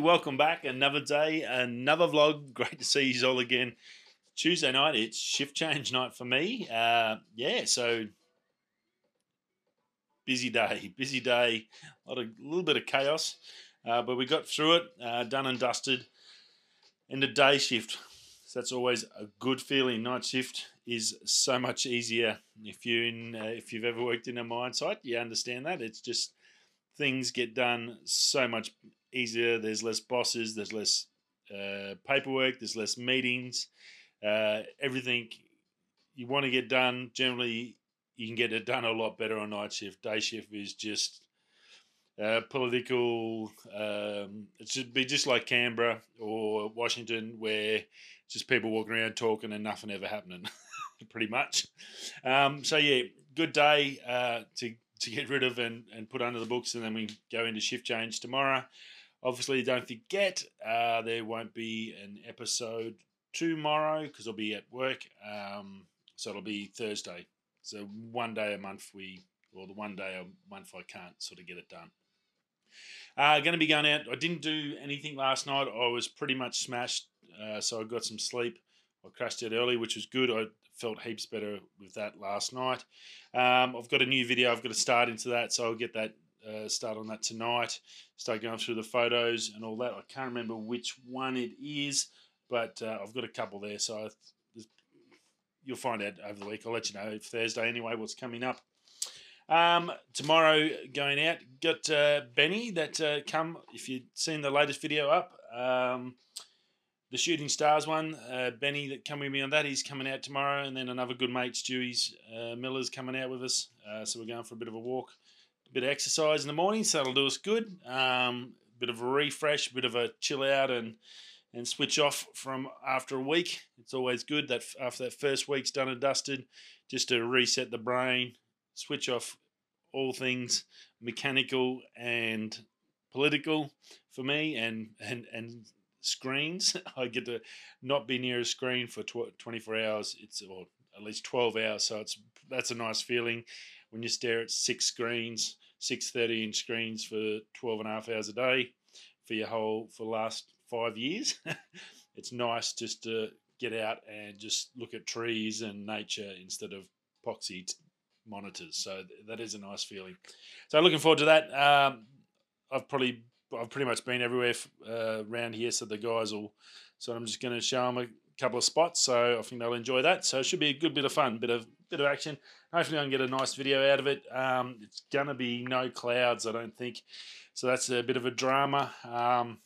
Welcome back. Another day, another vlog. Great to see you all again. Tuesday night, it's shift change night for me. Uh, yeah, so busy day, busy day. A lot of, little bit of chaos, uh, but we got through it, uh, done and dusted. And the day shift, so that's always a good feeling. Night shift is so much easier. If you in, uh, if you've ever worked in a mine site, you understand that. It's just things get done so much easier. There's less bosses. There's less uh, paperwork. There's less meetings. Uh, everything you want to get done, generally, you can get it done a lot better on night shift. Day shift is just uh, political. Um, it should be just like Canberra or Washington, where just people walking around talking and nothing ever happening, pretty much. Um, so yeah, good day uh, to to get rid of and, and put under the books, and then we go into shift change tomorrow. Obviously, don't forget uh, there won't be an episode tomorrow because I'll be at work. Um, so it'll be Thursday. So one day a month we, or the one day a month I can't sort of get it done. Uh, going to be going out. I didn't do anything last night. I was pretty much smashed, uh, so I got some sleep. I crashed out early, which was good. I felt heaps better with that last night. Um, I've got a new video. I've got to start into that, so I'll get that uh, start on that tonight. Start going through the photos and all that. I can't remember which one it is, but uh, I've got a couple there, so you'll find out over the week. I'll let you know Thursday anyway what's coming up. Um, tomorrow going out, got uh, Benny that uh, come. If you've seen the latest video up, um, the Shooting Stars one, uh, Benny that come with me on that, he's coming out tomorrow, and then another good mate, Stewie's uh, Miller's coming out with us. Uh, so we're going for a bit of a walk, a bit of exercise in the morning, so that'll do us good. Um, bit of a refresh, bit of a chill out, and and switch off from after a week. It's always good that after that first week's done and dusted, just to reset the brain, switch off all things mechanical and political for me, and and and screens. I get to not be near a screen for tw- 24 hours. It's or at least 12 hours. So it's that's a nice feeling when you stare at six screens, six 30 inch screens for 12 and a half hours a day for your whole for the last five years. it's nice just to get out and just look at trees and nature instead of poxy t- monitors. So that is a nice feeling. So looking forward to that. Um, I've probably I've pretty much been everywhere uh, around here, so the guys will. So I'm just going to show them a couple of spots. So I think they'll enjoy that. So it should be a good bit of fun, bit of bit of action. Hopefully I can get a nice video out of it. Um, it's going to be no clouds, I don't think. So that's a bit of a drama. Um,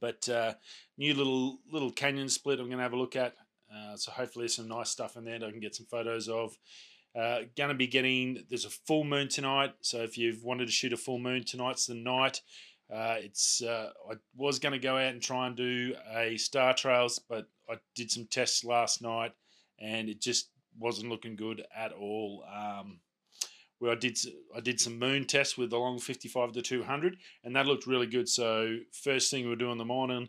but uh, new little little canyon split I'm going to have a look at. Uh, so hopefully some nice stuff in there that I can get some photos of. Uh, going to be getting there's a full moon tonight, so if you've wanted to shoot a full moon tonight's the night. Uh, it's uh, I was going to go out and try and do a star trails, but I did some tests last night, and it just wasn't looking good at all. Um, where I did I did some moon tests with the long 55 to 200, and that looked really good. So first thing we'll do in the morning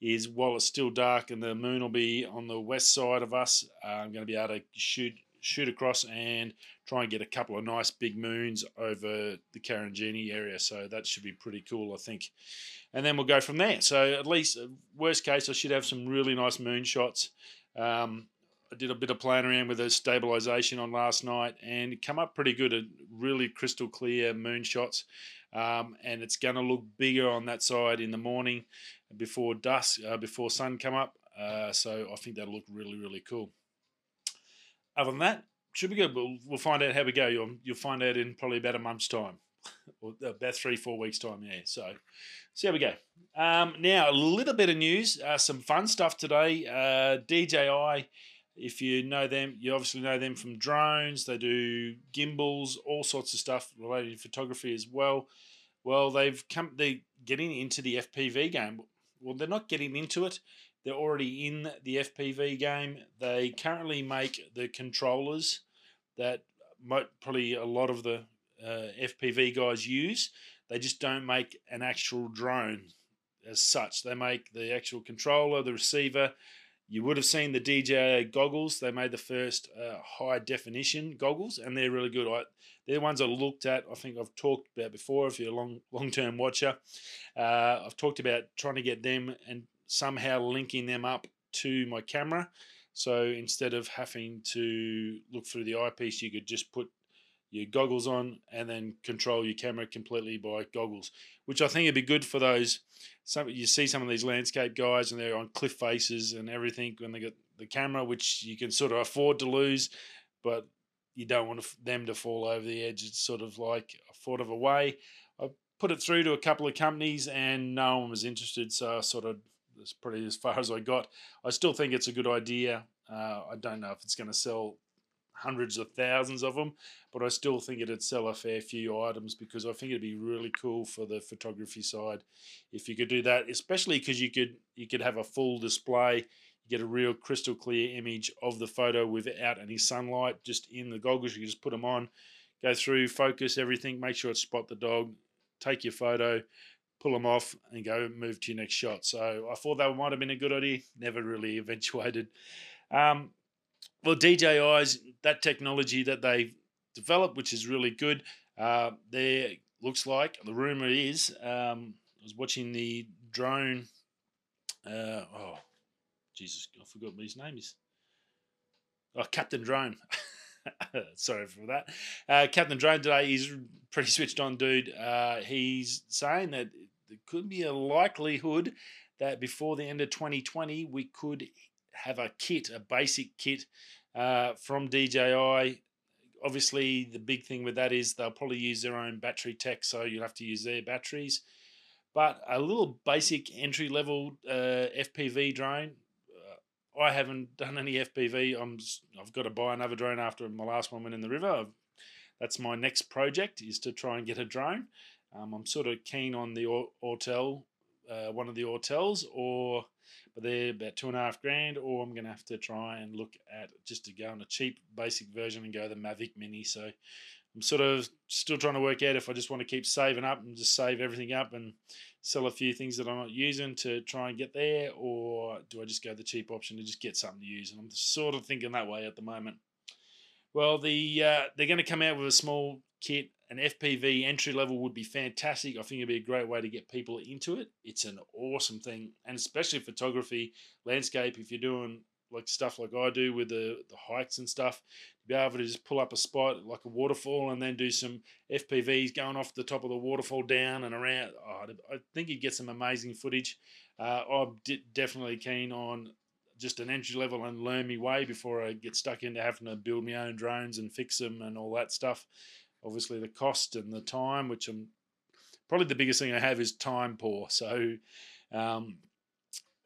is while it's still dark and the moon will be on the west side of us, uh, I'm going to be able to shoot shoot across and try and get a couple of nice big moons over the Karijini area. So that should be pretty cool, I think. And then we'll go from there. So at least, uh, worst case, I should have some really nice moon shots. Um, I did a bit of playing around with the stabilization on last night and come up pretty good at really crystal clear moon shots. Um, and it's going to look bigger on that side in the morning before dusk, uh, before sun come up. Uh, so I think that'll look really, really cool other than that, should be good. We'll, we'll find out how we go. You'll, you'll find out in probably about a month's time, or about three, four weeks' time. Yeah. So, see how we go. Um, now, a little bit of news, uh, some fun stuff today. Uh, DJI, if you know them, you obviously know them from drones. They do gimbals, all sorts of stuff related to photography as well. Well, they've come. They're getting into the FPV game. Well, they're not getting into it. They're already in the FPV game. They currently make the controllers that probably a lot of the uh, FPV guys use. They just don't make an actual drone as such. They make the actual controller, the receiver. You would have seen the DJI goggles. They made the first uh, high definition goggles, and they're really good. I, they're the ones I looked at. I think I've talked about before. If you're a long long term watcher, uh, I've talked about trying to get them and somehow linking them up to my camera. So instead of having to look through the eyepiece, you could just put your goggles on and then control your camera completely by goggles, which I think would be good for those. Some you see some of these landscape guys and they're on cliff faces and everything when they got the camera, which you can sort of afford to lose, but you don't want them to fall over the edge. It's sort of like a foot of a way. I put it through to a couple of companies and no one was interested, so I sort of that's pretty as far as I got. I still think it's a good idea. Uh, I don't know if it's going to sell hundreds of thousands of them, but I still think it'd sell a fair few items because I think it'd be really cool for the photography side if you could do that, especially because you could you could have a full display, you get a real crystal clear image of the photo without any sunlight, just in the goggles. You just put them on, go through, focus everything, make sure it spot the dog, take your photo, pull them off, and go move to your next shot. So I thought that might have been a good idea. Never really eventuated. Um, well, DJI's that technology that they've developed, which is really good. Uh, there looks like the rumor is um, I was watching the drone. Uh, oh, Jesus, I forgot what his name is. Oh, Captain Drone. Sorry for that. Uh, Captain Drone today, he's pretty switched on, dude. Uh, he's saying that there could be a likelihood that before the end of 2020, we could have a kit, a basic kit uh, from DJI. Obviously, the big thing with that is they'll probably use their own battery tech, so you'll have to use their batteries. But a little basic entry level uh, FPV drone. Uh, I haven't done any FPV. I'm I've got to buy another drone after my last one went in the river. I've, that's my next project is to try and get a drone. Um, I'm sort of keen on the Autel, uh, one of the Autels, or but they're about two and a half grand, or I'm to have to try and look at just to go on a cheap basic version and go the Mavic Mini. So I'm sort of still trying to work out if I just want to keep saving up and just save everything up and sell a few things that I'm not using to try and get there, or do I just go the cheap option to just get something to use? And I'm sort of thinking that way at the moment. Well, the uh, they're going to come out with a small kit an FPV entry level would be fantastic. I think it'd be a great way to get people into it. It's an awesome thing, and especially photography, landscape. If you're doing like stuff like I do with the, the hikes and stuff, to be able to just pull up a spot like a waterfall and then do some FPVs going off the top of the waterfall down and around. Oh, I think you'd get some amazing footage. Uh, I'm definitely keen on just an entry level and learn me way before I get stuck into having to build my own drones and fix them and all that stuff obviously the cost and the time, which I'm probably the biggest thing I have is time poor. So, um,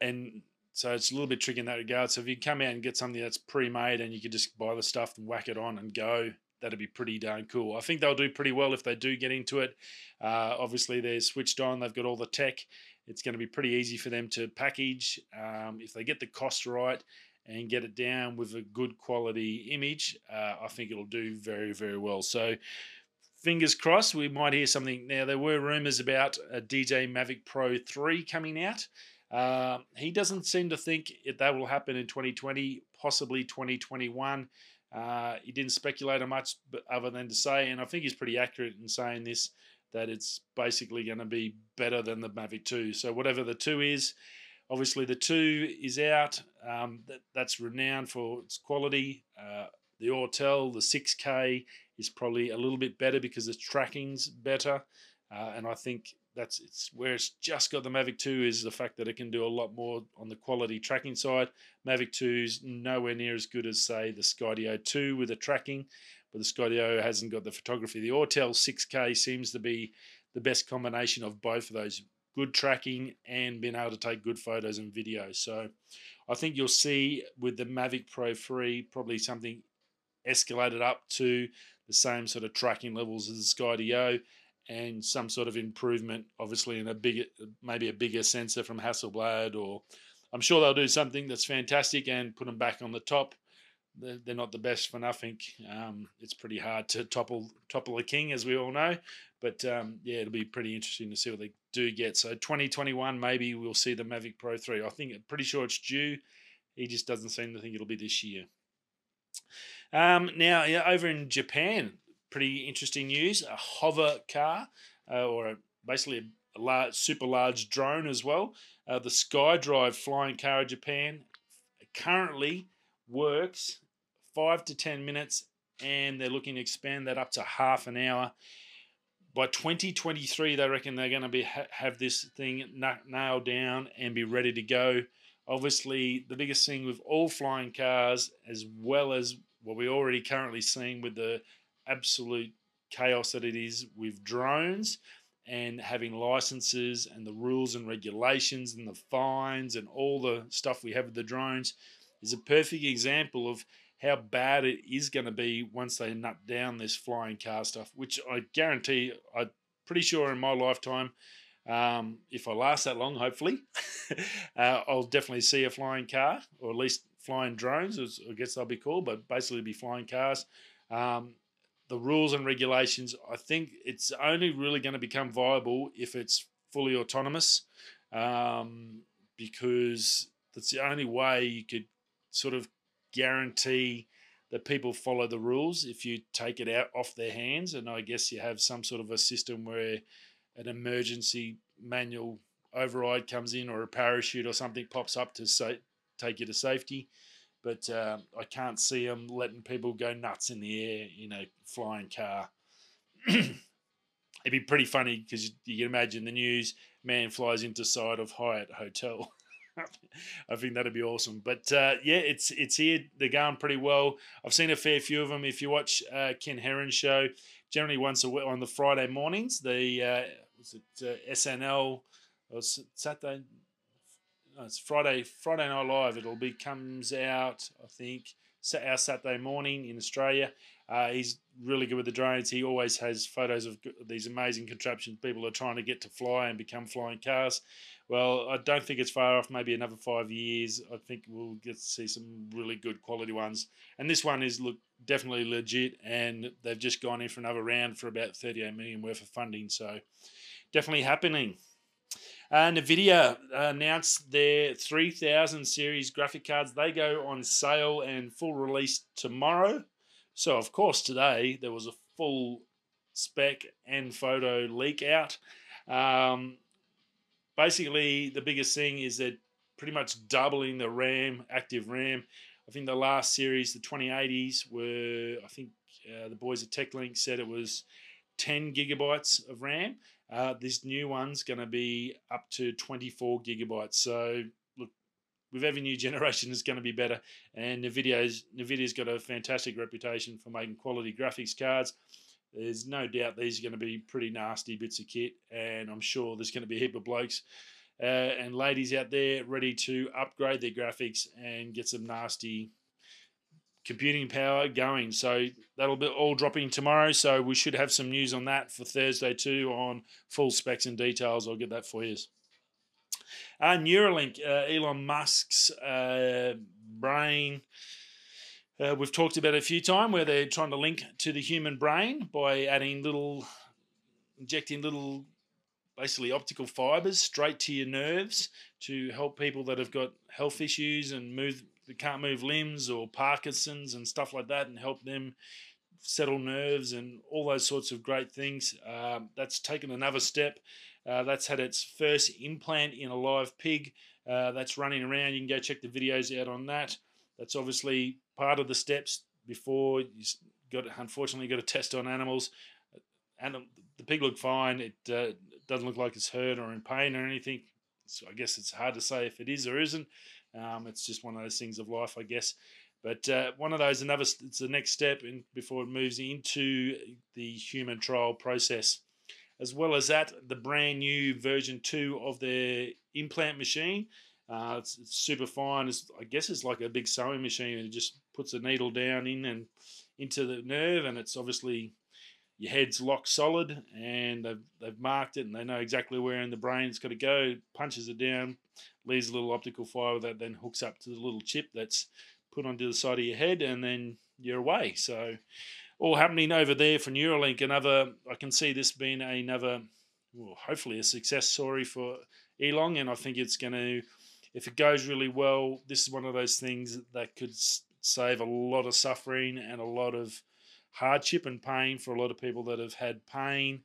and so it's a little bit tricky in that regard. So if you come out and get something that's pre-made and you could just buy the stuff and whack it on and go, that'd be pretty darn cool. I think they'll do pretty well if they do get into it. Uh, obviously, they're switched on. They've got all the tech. It's going to be pretty easy for them to package um, if they get the cost right and get it down with a good quality image, uh, I think it'll do very, very well. So, fingers crossed, we might hear something. Now, there were rumors about a DJ Mavic Pro 3 coming out. Uh, he doesn't seem to think that will happen in 2020, possibly 2021. Uh, he didn't speculate on much other than to say, and I think he's pretty accurate in saying this, that it's basically going to be better than the Mavic 2. So, whatever the 2 is, Obviously, the two is out. Um, that, that's renowned for its quality. Uh, the Autel, the 6K, is probably a little bit better because the tracking's better. Uh, and I think that's it's where it's just got the Mavic 2 is the fact that it can do a lot more on the quality tracking side. Mavic 2's nowhere near as good as say the Skydio 2 with the tracking, but the Skydio hasn't got the photography. The Autel 6K seems to be the best combination of both of those good tracking, and being able to take good photos and videos. So I think you'll see with the Mavic Pro 3 probably something escalated up to the same sort of tracking levels as the Skydio and some sort of improvement, obviously in a bigger, maybe a bigger sensor from Hasselblad, or I'm sure they'll do something that's fantastic and put them back on the top. They're not the best for nothing. Um, it's pretty hard to topple topple a king, as we all know. But um, yeah, it'll be pretty interesting to see what they do get. So 2021, maybe we'll see the Mavic Pro 3. I think pretty sure it's due he just doesn't seem to think it'll be this year. Um, now, yeah, over in Japan, pretty interesting news: a hover car, uh, or a, basically a, a large, super large drone as well. Uh, the SkyDrive flying car of Japan currently works five to ten minutes, and they're looking to expand that up to half an hour. By 2023, they reckon they're going to be ha- have this thing nailed down and be ready to go. Obviously, the biggest thing with all flying cars, as well as what we're already currently seeing with the absolute chaos that it is with drones and having licenses and the rules and regulations and the fines and all the stuff we have with the drones is a perfect example of how bad it is going to be once they nut down this flying car stuff, which I guarantee, I'm pretty sure in my lifetime, um, if I last that long, hopefully, uh, I'll definitely see a flying car or at least flying drones, as I guess they'll be called, but basically be flying cars. Um, the rules and regulations, I think it's only really going to become viable if it's fully autonomous, um, because that's the only way you could sort of guarantee that people follow the rules if you take it out off their hands. And I guess you have some sort of a system where an emergency manual override comes in or a parachute or something pops up to take you to safety. But uh, I can't see them letting people go nuts in the air in a flying car. It'd be pretty funny because you can imagine the news man flies into side of Hyatt Hotel. I think that'd be awesome. But uh, yeah, it's it's here. They're going pretty well. I've seen a fair few of them. If you watch uh, Ken Heron show, generally once a week on the Friday mornings, the uh, was it uh, SNL or Saturday? No, it's Friday Friday Night Live. It'll be comes out. I think our Saturday morning in Australia. Uh, he's really good with the drones. He always has photos of these amazing contraptions people are trying to get to fly and become flying cars. Well, I don't think it's far off. Maybe another five years. I think we'll get to see some really good quality ones. And this one is look definitely legit, and they've just gone in for another round for about 38 million worth of funding. So definitely happening. Uh, Nvidia announced their 3000 series graphic cards. They go on sale and full release tomorrow. So of course today there was a full spec and photo leak out. Um, basically, the biggest thing is that pretty much doubling the RAM, active RAM. I think the last series, the 2080s, were, I think uh, the boys at TechLinked said it was 10 gigabytes of RAM. Uh, this new one's going to be up to 24 gigabytes. So, with every new generation, is going to be better. And NVIDIA's, NVIDIA's got a fantastic reputation for making quality graphics cards. There's no doubt these are going to be pretty nasty bits of kit, and I'm sure there's going to be a heap of blokes uh, and ladies out there ready to upgrade their graphics and get some nasty computing power going. So that'll be all dropping tomorrow. So we should have some news on that for Thursday too on full specs and details. I'll get that for you. Uh, Neuralink, uh, Elon Musk's uh, brain uh, we've talked about it a few times where they're trying to link to the human brain by adding little, injecting little, basically optical fibers straight to your nerves to help people that have got health issues and move, that can't move limbs or Parkinson's and stuff like that, and help them settle nerves and all those sorts of great things. Um, that's taken another step. Uh, that's had its first implant in a live pig. Uh, that's running around. You can go check the videos out on that. That's obviously part of the steps before you got unfortunately got to test on animals. And the pig looked fine. It uh, doesn't look like it's hurt or in pain or anything. So I guess it's hard to say if it is or isn't. Um, it's just one of those things of life, I guess. But uh, one of those, another, it's the next step in, before it moves into the human trial process. As well as that, the brand new version two of their implant machine uh, it's, it's, super fine. It's, I guess it's like a big sewing machine. It just puts a needle down in and into the nerve, and it's obviously your head's locked solid, and they've, they've marked it, and they know exactly where in the brain it's got to go. Punches it down, leaves a little optical fiber that then hooks up to the little chip that's put onto the side of your head, and then you're away. So, all happening over there for Neuralink. Another, I can see this being another, well, hopefully a success story for Elon, and I think it's going to if it goes really well, this is one of those things that could save a lot of suffering and a lot of hardship and pain for a lot of people that have had pain,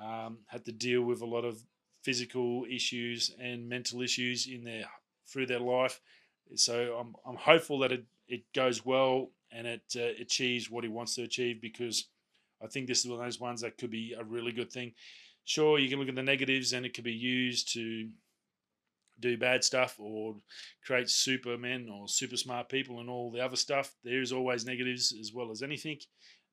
um, had to deal with a lot of physical issues and mental issues in their through their life. So I'm, I'm hopeful that it, it goes well and it uh, achieves what he wants to achieve because I think this is one of those ones that could be a really good thing. Sure, you can look at the negatives and it could be used to do bad stuff or create supermen or super smart people and all the other stuff. There's always negatives as well as anything.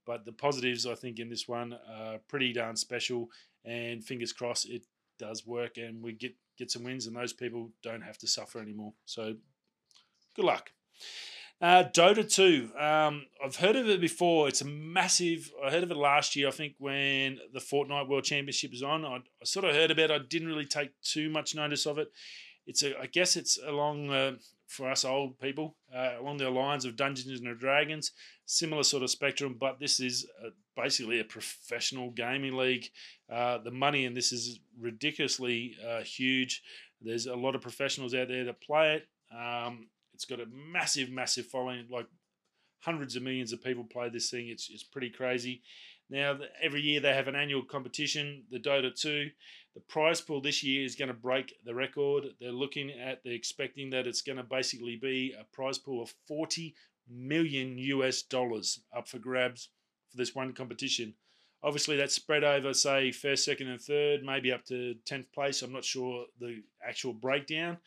But the positives, I think, in this one are pretty darn special. And fingers crossed it does work and we get, get some wins and those people don't have to suffer anymore. So good luck. Uh, Dota 2. Um, I've heard of it before. It's a massive. I heard of it last year, I think, when the Fortnite World Championship was on. I, I sort of heard about it. I didn't really take too much notice of it. It's a, I guess it's along uh, for us old people uh, along the lines of Dungeons and Dragons, similar sort of spectrum. But this is a, basically a professional gaming league. Uh, the money in this is ridiculously uh, huge. There's a lot of professionals out there that play it. Um, it's got a massive, massive following. Like hundreds of millions of people play this thing. It's it's pretty crazy. Now every year they have an annual competition, the Dota 2. The prize pool this year is going to break the record. They're looking at, they're expecting that it's going to basically be a prize pool of 40 million US dollars up for grabs for this one competition. Obviously, that's spread over, say, first, second, and third, maybe up to 10th place. I'm not sure the actual breakdown,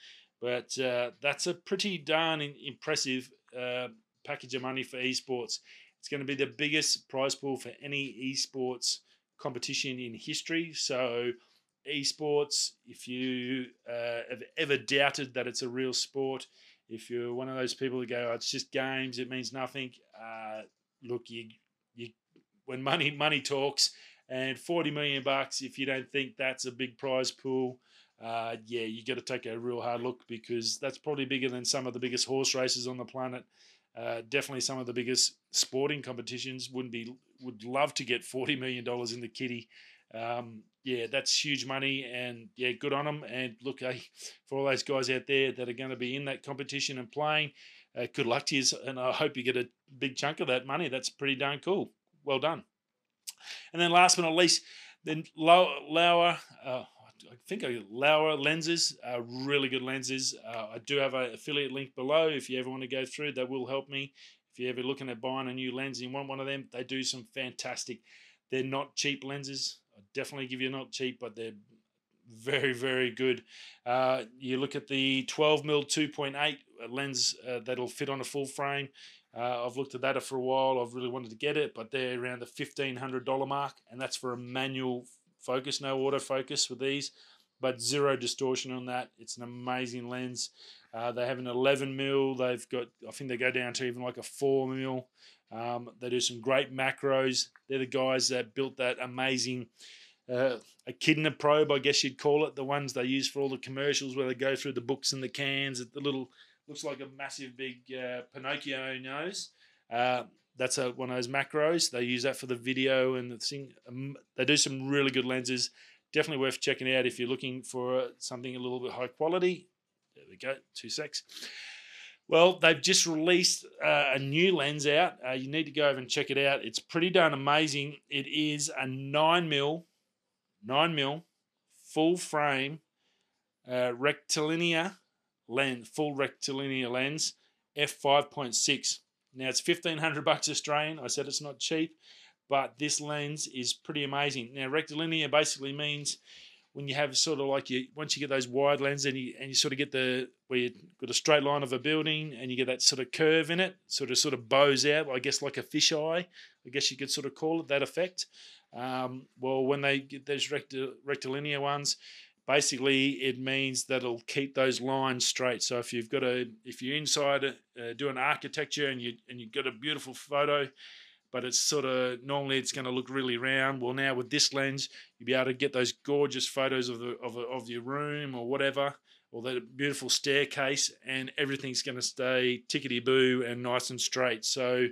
but uh, that's a pretty darn impressive uh, package of money for esports. It's going to be the biggest prize pool for any esports competition in history. So, esports, if you uh, have ever doubted that it's a real sport, if you're one of those people who go, oh, "It's just games; it means nothing," uh, look, you, you, when money money talks, and forty million bucks, if you don't think that's a big prize pool, uh, yeah, you got to take a real hard look because that's probably bigger than some of the biggest horse races on the planet. Uh, definitely some of the biggest sporting competitions wouldn't be would love to get forty million dollars in the kitty. Um, yeah, that's huge money, and yeah, good on them. And look, hey, for all those guys out there that are going to be in that competition and playing, uh, good luck to you, and I hope you get a big chunk of that money. That's pretty darn cool. Well done. And then last but not least, then Laowa, uh, I think Laowa lenses are really good lenses. Uh, I do have an affiliate link below if you ever want to go through. That will help me. If you're ever looking at buying a new lens and you want one of them, they do some fantastic. They're not cheap lenses. I definitely give you not cheap, but they're very very good. Uh, you look at the 12 mm 2.8 lens uh, that'll fit on a full frame. Uh, I've looked at that for a while. I've really wanted to get it, but they're around the $1,500 mark, and that's for a manual focus, no autofocus with these, but zero distortion on that. It's an amazing lens. Uh, they have an 11 mil. They've got, I think they go down to even like a 4 mil. Um, they do some great macros. They're the guys that built that amazing uh, echidna probe, I guess you'd call it. The ones they use for all the commercials where they go through the books and the cans. The little looks like a massive big uh, Pinocchio nose. Uh, that's a, one of those macros. They use that for the video and the thing. Um, they do some really good lenses. Definitely worth checking out if you're looking for something a little bit high quality. There we go, two secs. Well, they've just released uh, a new lens out. Uh, you need to go over and check it out. It's pretty darn amazing. It is a nine mil, nine mil, full frame, uh, rectilinear lens, full rectilinear lens, f five point six. Now it's fifteen hundred bucks Australian. I said it's not cheap, but this lens is pretty amazing. Now rectilinear basically means when you have sort of like you once you get those wide lenses and you and you sort of get the where you've got a straight line of a building and you get that sort of curve in it, sort of sort of bows out, I guess like a fish eye, I guess you could sort of call it that effect. Um, well, when they get those recti- rectilinear ones, basically it means that it'll keep those lines straight. So if you've got a if you're inside uh, doing architecture and you and you've got a beautiful photo, but it's sort of normally it's going to look really round. Well, now with this lens, you'll be able to get those gorgeous photos of the of, of your room or whatever, or that beautiful staircase, and everything's going to stay tickety boo and nice and straight. So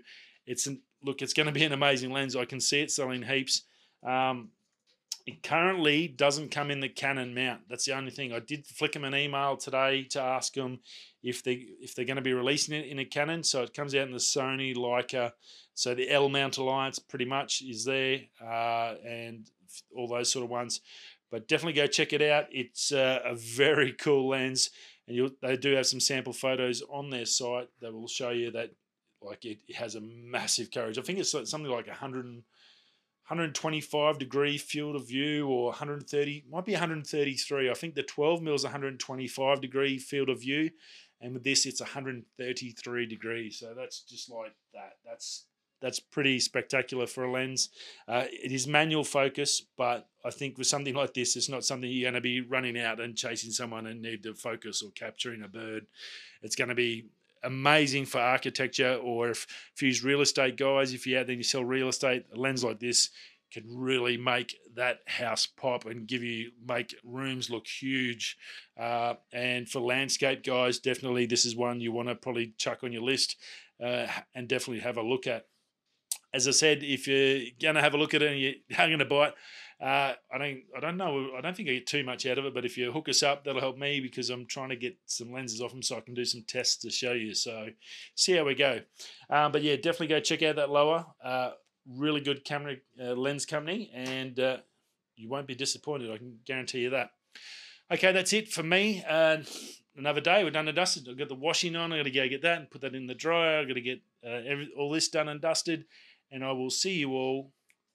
it's an, look, it's going to be an amazing lens. I can see it selling heaps. Um, It currently doesn't come in the Canon mount. That's the only thing. I did flick them an email today to ask them if they if they're going to be releasing it in a Canon. So it comes out in the Sony Leica. So the L mount alliance pretty much is there, uh, and all those sort of ones. But definitely go check it out. It's uh, a very cool lens, and they do have some sample photos on their site that will show you that like it, it has a massive coverage. I think it's something like 100, 125 degree field of view or 130, might be 133. I think the 12 mil is 125 degree field of view, and with this it's 133 degrees. So that's just like that. That's that's pretty spectacular for a lens. Uh, it is manual focus, but I think with something like this, it's not something you're going to be running out and chasing someone and need to focus or capturing a bird. It's going to be amazing for architecture or if, if you use real estate guys, if you out there and you sell real estate, a lens like this can really make that house pop and give you make rooms look huge. Uh, and for landscape guys, definitely this is one you want to probably chuck on your list uh, and definitely have a look at. As I said, if you're going to have a look at it and you're going to buy it, uh, I don't, I don't know. I don't think I get too much out of it, but if you hook us up, that'll help me because I'm trying to get some lenses off them so I can do some tests to show you. So, see how we go. Um, but yeah, definitely go check out that Laowa. Uh, really good camera uh, lens company, and uh, you won't be disappointed. I can guarantee you that. Okay, that's it for me. Another day. We're done and dusted. I've got the washing on. I got to go get that and put that in the dryer. I got to get every, all this done and dusted, and I will see you all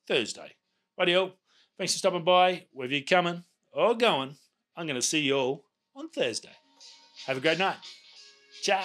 Thursday. Radio. Thanks for stopping by. Whether you're coming or going, I'm going to see you all on Thursday. Have a great night. Ciao.